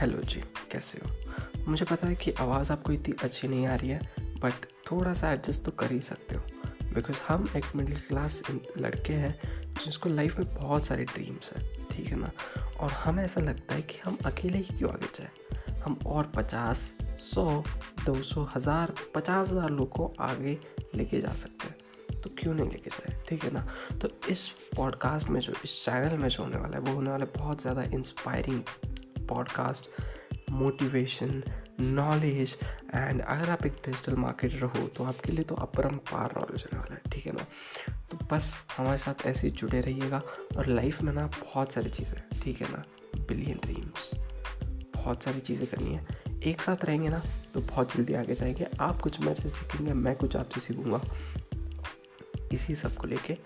Hello जी, कैसे हो? मुझे पता है कि आवाज़ आपको इतनी अच्छी नहीं आ रही है बट थोड़ा सा एडजस्ट तो कर ही सकते हो। बिकॉज़ हम एक मिडिल क्लास लड़के हैं, जिसको लाइफ में बहुत सारे ड्रीम्स हैं, ठीक है ना? और हमें ऐसा लगता है कि हम अकेले ही क्यों आगे जाए? हम और पचास, सौ, दो सौ, हज़ार, पचास हज़ार लोग को आगे लेके जा सकते हैं। तो क्यों नहीं लेके जाए, ठीक है ना? तो इस पॉडकास्ट में जो, इस चैनल में जो होने वाला है, वो होने वाला है बहुत ज़्यादा inspiring podcast motivation knowledge and अगर आप एक डिजिटल मार्केटर हो तो आपके लिए तो अपरम्पार नॉलेज होने वाला है, ठीक है ना? तो बस हमारे साथ ऐसे जुड़े रहिएगा और लाइफ में ना बहुत सारी चीज़ें, ठीक है ना? बिलियन ड्रीम्स बहुत सारी चीज़ें करनी है। एक साथ रहेंगे ना तो बहुत जल्दी आगे जाएँगे। आप कुछ मेरे से सीखेंगे, मैं कुछ आपसे सीखूँगा। इसी सबको लेके